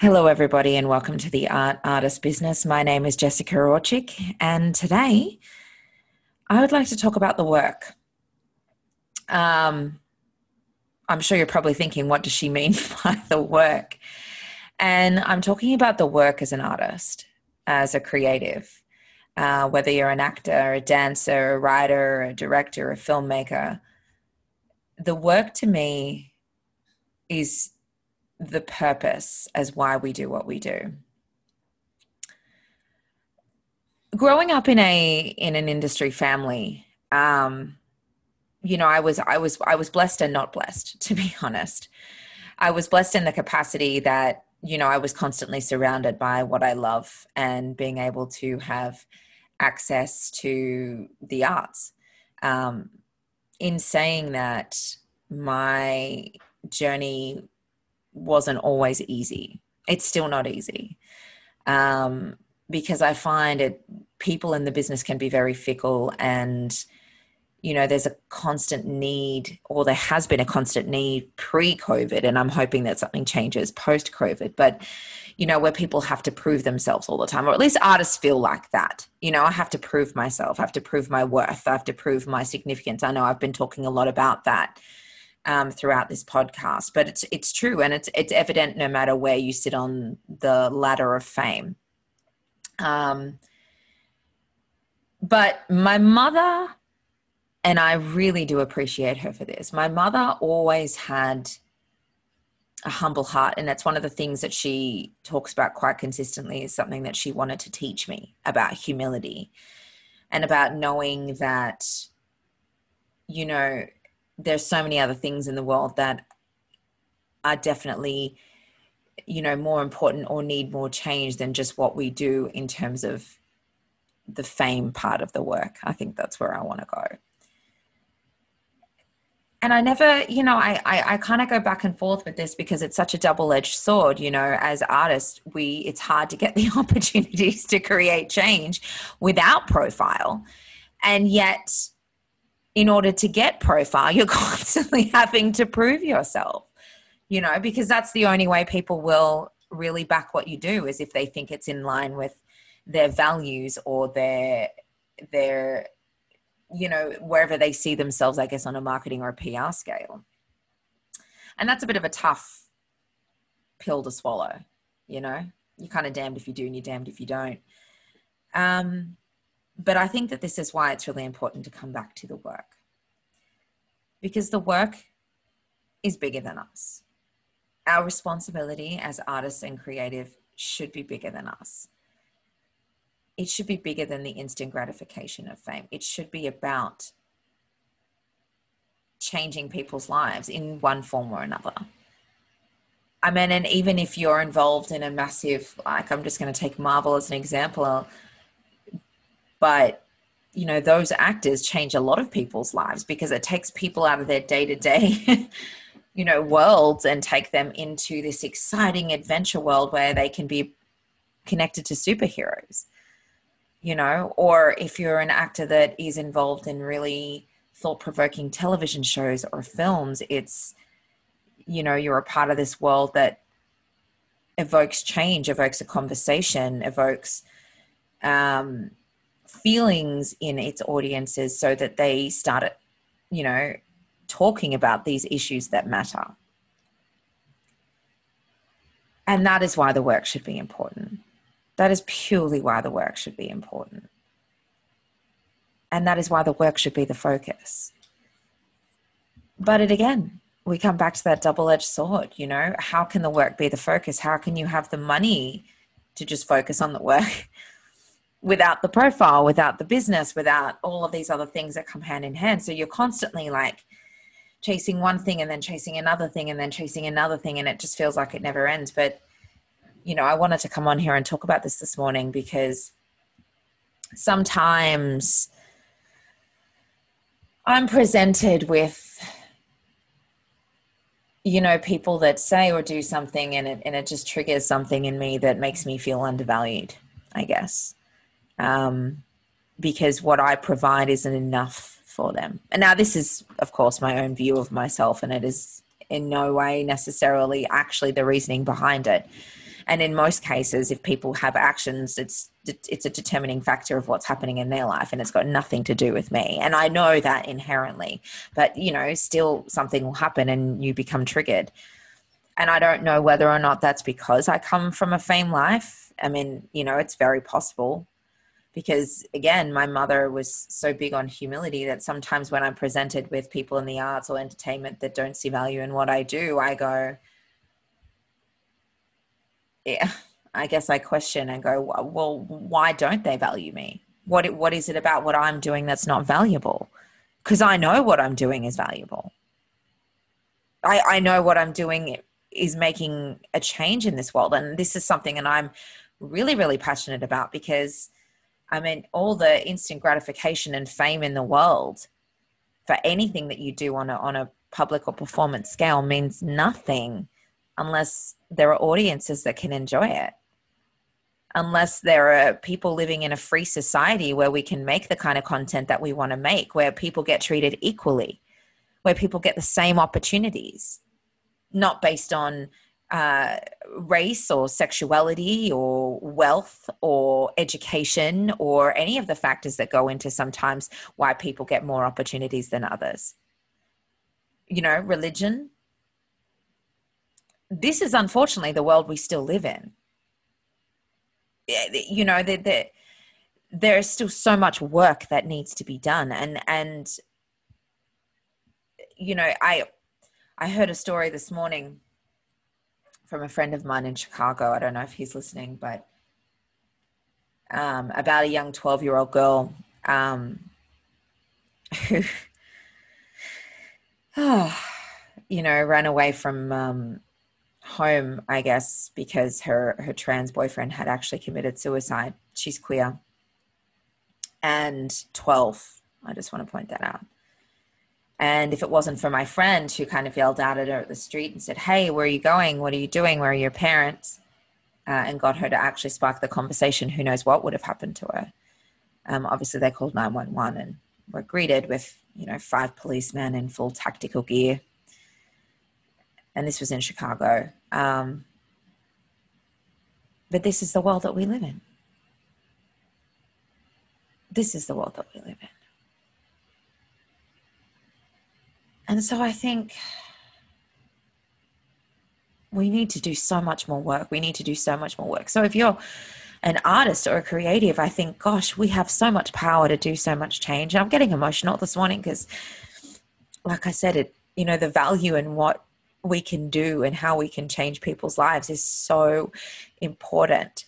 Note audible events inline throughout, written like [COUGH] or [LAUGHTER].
Hello, everybody, and welcome to the Art Artist Business. My name is Jessica Orcsik, and today I would like to talk about the work. Um, I'm sure you're probably thinking, what does she mean [LAUGHS] by the work? And I'm talking about the work as an artist, as a creative, uh, whether you're an actor, a dancer, a writer, a director, a filmmaker. The work to me is the purpose as why we do what we do. Growing up in a in an industry family, um, you know, I was I was I was blessed and not blessed, to be [LAUGHS] honest. I was blessed in the capacity that you know I was constantly surrounded by what I love and being able to have access to the arts. Um, in saying that, my journey wasn't always easy. It's still not easy. Um, because I find it people in the business can be very fickle and you know there's a constant need or there has been a constant need pre-covid and i'm hoping that something changes post-covid but you know where people have to prove themselves all the time or at least artists feel like that you know i have to prove myself i have to prove my worth i have to prove my significance i know i've been talking a lot about that um, throughout this podcast. But it's it's true, and it's it's evident no matter where you sit on the ladder of fame. Um, but my mother, and I really do appreciate her for this. My mother always had a humble heart, and that's one of the things that she talks about quite consistently. Is something that she wanted to teach me about humility and about knowing that you know there's so many other things in the world that are definitely you know more important or need more change than just what we do in terms of the fame part of the work. I think that's where i want to go. And i never you know i i, I kind of go back and forth with this because it's such a double-edged sword you know as artists we it's hard to get [LAUGHS] the opportunities to create change without profile. And yet in order to get profile, you're [LAUGHS] constantly having to prove yourself, you know, because that's the only way people will really back what you do is if they think it's in line with their values or their their you know wherever they see themselves i guess on a marketing or a pr scale. And that's a bit of a tough pill to swallow you know? You're kind of damned if you do and you're damned if you don't. Um but I think that this is why it's really important to come back to the work. Because the work is bigger than us. Our responsibility as artists and creative should be bigger than us. It should be bigger than the instant gratification of fame. It should be about changing people's lives in one form or another. I mean, and even if you're involved in a massive, like I'm just going to take Marvel as an example, but you know those actors change a lot of people's lives because it takes people out of their day-to-day [LAUGHS] you know worlds and take them into this exciting adventure world where they can be connected to superheroes you know? Or if you're an actor that is involved in really thought-provoking television shows or films it's you know you're a part of this world that evokes change evokes a conversation evokes um, feelings in its audiences so that they started, you know, talking about these issues that matter. And that is why the work should be important. That is purely why the work should be important. And that is why the work should be the focus. But it again, we come back to that double edged sword, you know, how can the work be the focus? How can you have the money to just focus on the work [LAUGHS] without the profile, without the business, without all of these other things that come hand in hand. So you're constantly like chasing one thing and then chasing another thing and then chasing another thing, and it just feels like it never ends. But, you know, I wanted to come on here and talk about this this morning because sometimes I'm presented with you know people that say or do something and it and it just triggers something in me that makes me feel undervalued i guess um, because what I provide isn't enough for them. And now, this is, of course, my own view of myself, and it is in no way necessarily actually the reasoning behind it. and in most cases if people have actions it's it's a determining factor of what's happening in their life and it's got nothing to do with me and i know that inherently but you know still something will happen and you become triggered and i don't know whether or not that's because i come from a fame life i mean you know it's very possible because again my mother was so big on humility that sometimes when i'm presented with people in the arts or entertainment that don't see value in what i do i go yeah, I guess I question and go, well, why don't they value me? What what is it about what I'm doing that's not valuable? Because I know what I'm doing is valuable. I, I know what I'm doing is making a change in this world, and this is something, and I'm really really passionate about because I mean all the instant gratification and fame in the world for anything that you do on a on a public or performance scale means nothing unless there are audiences that can enjoy it. Unless there are people living in a free society where we can make the kind of content that we want to make, where people get treated equally, where people get the same opportunities, not based on uh, race or sexuality or wealth or education or any of the factors that go into sometimes why people get more opportunities than others. You know, religion, this is unfortunately the world we still live in. You know, the, the, there's still so much work that needs to be done, and and you know, I I heard a story this morning from a friend of mine in Chicago. I don't know if he's listening, but um, about a young 12 year old girl um, who, oh, [SIGHS] [SIGHS] you know, ran away from um, home, I guess, because her her trans boyfriend had actually committed suicide. She's queer. And 12. I just want to point that out. And if it wasn't for my friend who kind of yelled out at her at the street and said, Hey, where are you going? What are you doing? Where are your parents? Uh, and got her to actually spark the conversation, who knows what would have happened to her. Um, obviously, they called 911 and were greeted with, you know, five policemen in full tactical gear and this was in Chicago. Um, but this is the world that we live in. This is the world that we live in. And so I think we need to do so much more work. We need to do so much more work. So if you're an artist or a creative, I think, gosh, we have so much power to do so much change. And I'm getting emotional this morning because, like I said, it you know the value in what we can do and how we can change people's lives is so important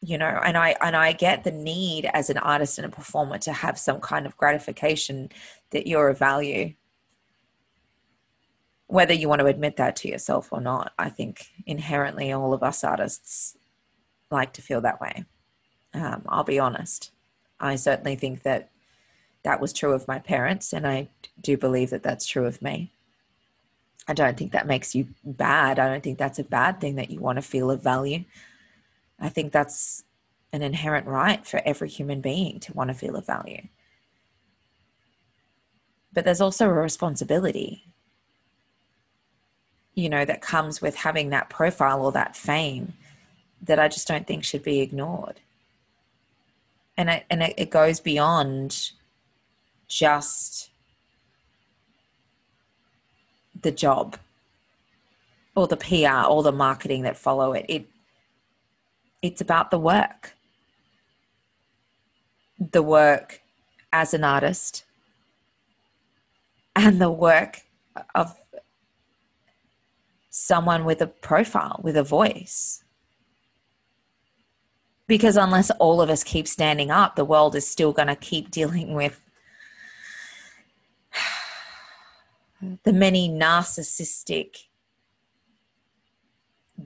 you know and i and i get the need as an artist and a performer to have some kind of gratification that you're of value whether you want to admit that to yourself or not i think inherently all of us artists like to feel that way um, i'll be honest i certainly think that that was true of my parents and i do believe that that's true of me I don't think that makes you bad. I don't think that's a bad thing that you want to feel of value. I think that's an inherent right for every human being to want to feel of value. But there's also a responsibility, you know, that comes with having that profile or that fame that I just don't think should be ignored. And it, and it, goes beyond just the job or the PR or the marketing that follow it. It it's about the work. The work as an artist and the work of someone with a profile, with a voice. Because unless all of us keep standing up, the world is still going to keep dealing with [SIGHS] the many narcissistic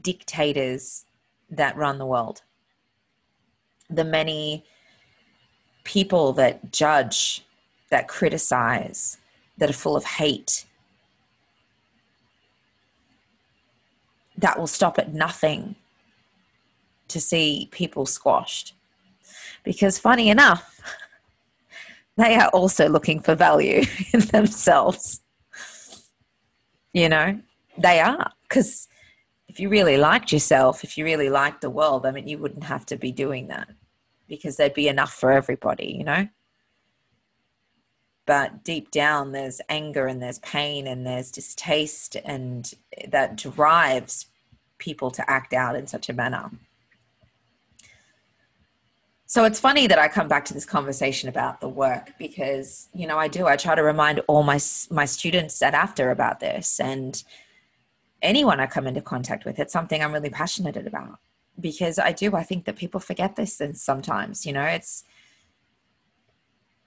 dictators that run the world, the many people that judge, that criticize, that are full of hate, that will stop at nothing to see people squashed. Because, funny enough, [LAUGHS] they are also looking for value [LAUGHS] in themselves. You know, they are because if you really liked yourself, if you really liked the world, I mean, you wouldn't have to be doing that because there'd be enough for everybody, you know? But deep down, there's anger and there's pain and there's distaste, and that drives people to act out in such a manner. So it's funny that I come back to this conversation about the work because you know I do. I try to remind all my my students at after about this and anyone I come into contact with it's something I'm really passionate about because I do. I think that people forget this and sometimes you know it's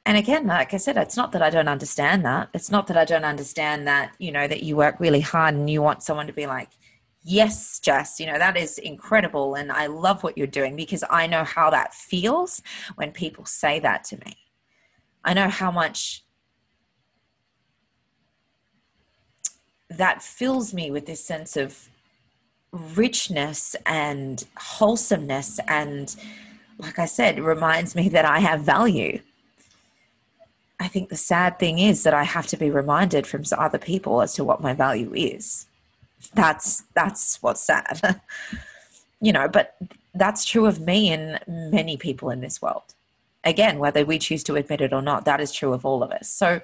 and again like I said it's not that I don't understand that. It's not that I don't understand that you know that you work really hard and you want someone to be like yes jess you know that is incredible and i love what you're doing because i know how that feels when people say that to me. I know how much that fills me with this sense of richness and wholesomeness and like i said reminds me that i have value. I think the sad thing is that i have to be reminded from other people as to what my value is that's that's what's sad. [LAUGHS] You know but that's true of me and many people in this world. Again whether we choose to admit it or not that is true of all of us. So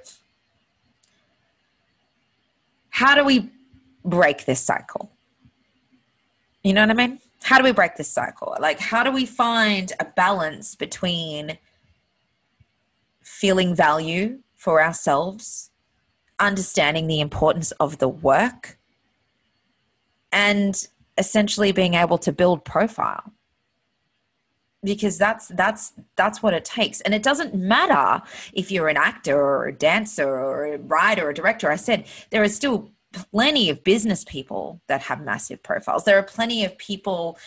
how do we break this cycle? You know what i mean? How do we break this cycle? Like how do we find a balance between feeling value for ourselves understanding the importance of the work and essentially being able to build profile. Because that's that's that's what it takes. And it doesn't matter if you're an actor or a dancer or a writer or a director. I said there are still plenty of business people that have massive profiles. There are plenty of people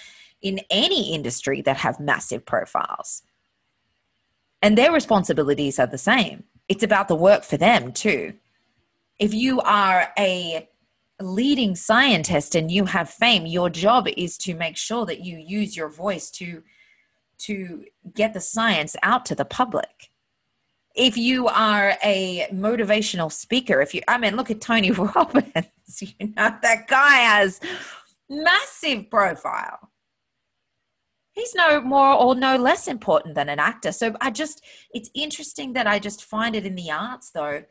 in any industry that have massive profiles. And their responsibilities are the same. It's about the work for them too. If you are a leading scientist and you have fame your job is to make sure that you use your voice to to get the science out to the public. If you are a motivational speaker if you i mean look at tony [LAUGHS] robbins you know that guy has massive profile. He's no more or no less important than an actor. So i just it's interesting that i just find it in the arts though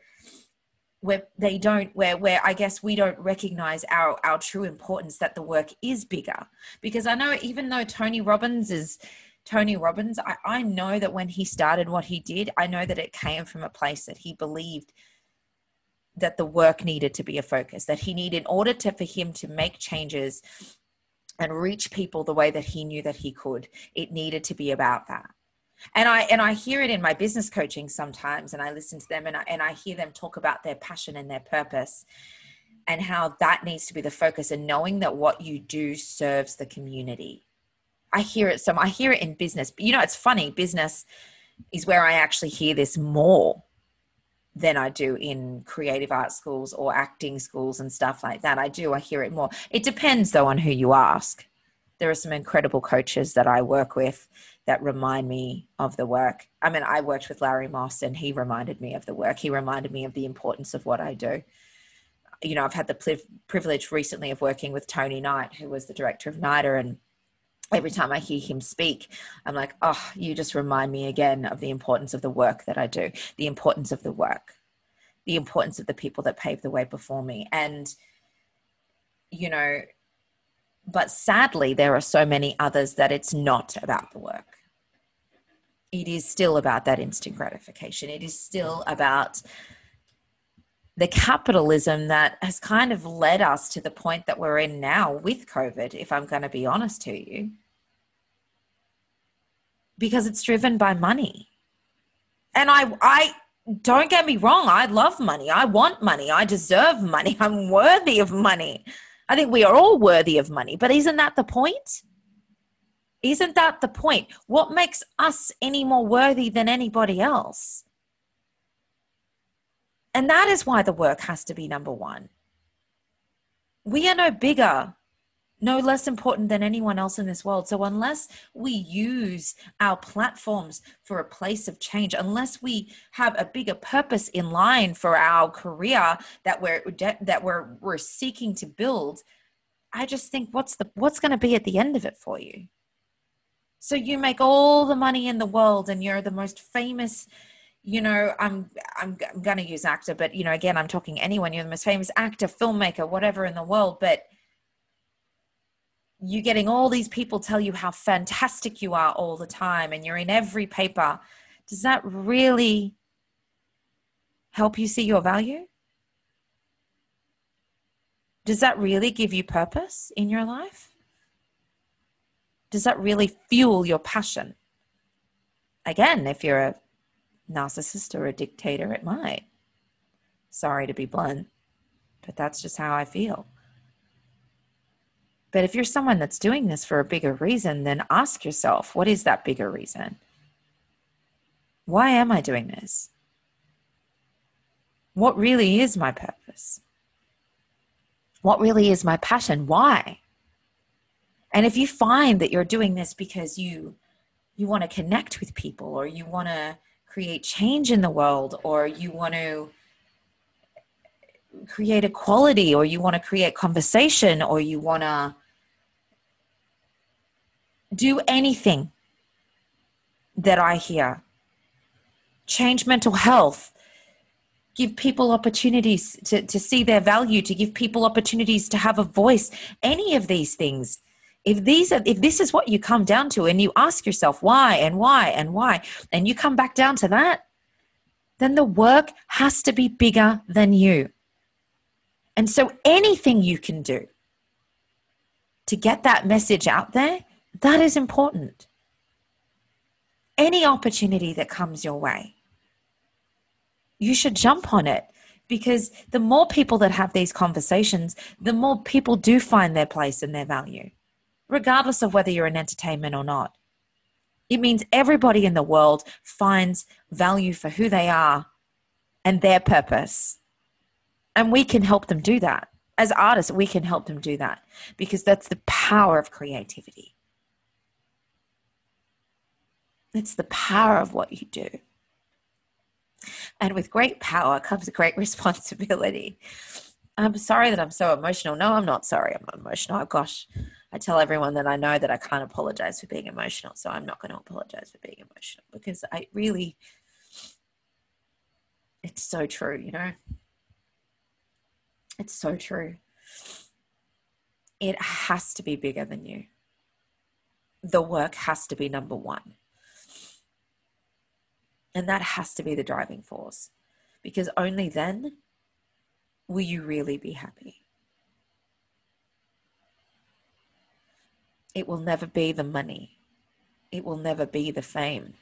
where they don't where where i guess we don't recognize our our true importance that the work is bigger. Because i know even though tony robbins is tony robbins i, I know that when he started what he did i know that it came from a place that he believed that the work needed to be a focus that he needed in order to for him to make changes and reach people the way that he knew that he could it needed to be about that and i and i hear it in my business coaching sometimes and i listen to them and I, and I hear them talk about their passion and their purpose and how that needs to be the focus and knowing that what you do serves the community i hear it some i hear it in business but you know it's funny business is where i actually hear this more than I do in creative art schools or acting schools and stuff like that. I do, I hear it more. It depends though on who you ask. There are some incredible coaches that I work with that remind me of the work. I mean, I worked with Larry Moss and he reminded me of the work. He reminded me of the importance of what I do. You know, I've had the privilege recently of working with Tony Knight, who was the director of NIDA, and every time I hear him speak, I'm like, oh, you just remind me again of the importance of the work that I do, the importance of the work, the importance of the people that paved the way before me. And, you know, but sadly, there are so many others that it's not about the work. It is still about that instant gratification. It is still about the capitalism that has kind of led us to the point that we're in now with COVID, if I'm going to be honest to you, because it's driven by money. And I, I, don't get me wrong, I love money. I want money. I deserve money. [LAUGHS] I'm worthy of money. I think we are all worthy of money, but isn't that the point? Isn't that the point? What makes us any more worthy than anybody else? And that is why the work has to be number one. We are no bigger no less important than anyone else in this world. So, unless we use our platforms for a place of change, unless we have a bigger purpose in line for our career that we're that we're we're seeking to build, I just think what's the what's going to be at the end of it for you? So you make all the money in the world and you're the most famous you know i'm i'm, I'm going to use actor but you know again i'm talking anyone you're the most famous actor filmmaker whatever in the world but you getting all these people tell you how fantastic you are all the time and you're in every paper does that really help you see your value? Does that really give you purpose in your life? Does that really fuel your passion? Again if you're a narcissist or a dictator it might. Sorry to be blunt but that's just how i feel but if you're someone that's doing this for a bigger reason, then ask yourself, what is that bigger reason? Why am I doing this? What really is my purpose? What really is my passion? Why? And if you find that you're doing this because you you want to connect with people or you want to create change in the world or you want to create equality or you want to create conversation or you want to do anything that I hear. Change mental health. Give people opportunities to, to see their value, to give people opportunities to have a voice. Any of these things. If these are if this is what you come down to and you ask yourself why and why and why, and you come back down to that, then the work has to be bigger than you. And so anything you can do to get that message out there that is important. Any opportunity that comes your way, you should jump on it because the more people that have these conversations, the more people do find their place and their value, regardless of whether you're in entertainment or not. It means everybody in the world finds value for who they are and their purpose. And we can help them do that. As artists, we can help them do that because that's the power of creativity. It's the power of what you do. And with great power comes great [LAUGHS] responsibility. I'm sorry that I'm so emotional. No, I'm not sorry. I'm not emotional. Oh, gosh, I tell everyone that I know that I can't apologize for being emotional. So I'm not going to apologize for being emotional because I really, it's so true, you know? It's so true. It has to be bigger than you. The work has to be number one. And that has to be the driving force because only then will you really be happy. It will never be the money, it will never be the fame,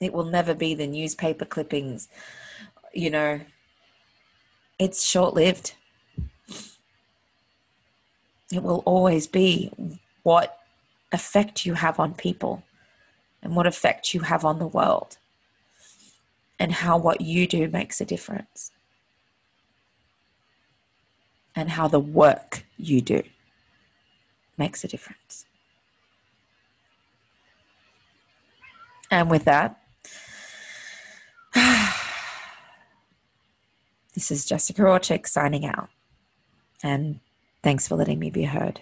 it will never be the newspaper clippings. You know, it's short lived. It will always be what effect you have on people and what effect you have on the world and how what you do makes a difference and how the work you do makes a difference. And with that, [SIGHS] this is Jessica Orcsik signing out. And thanks for letting me be heard.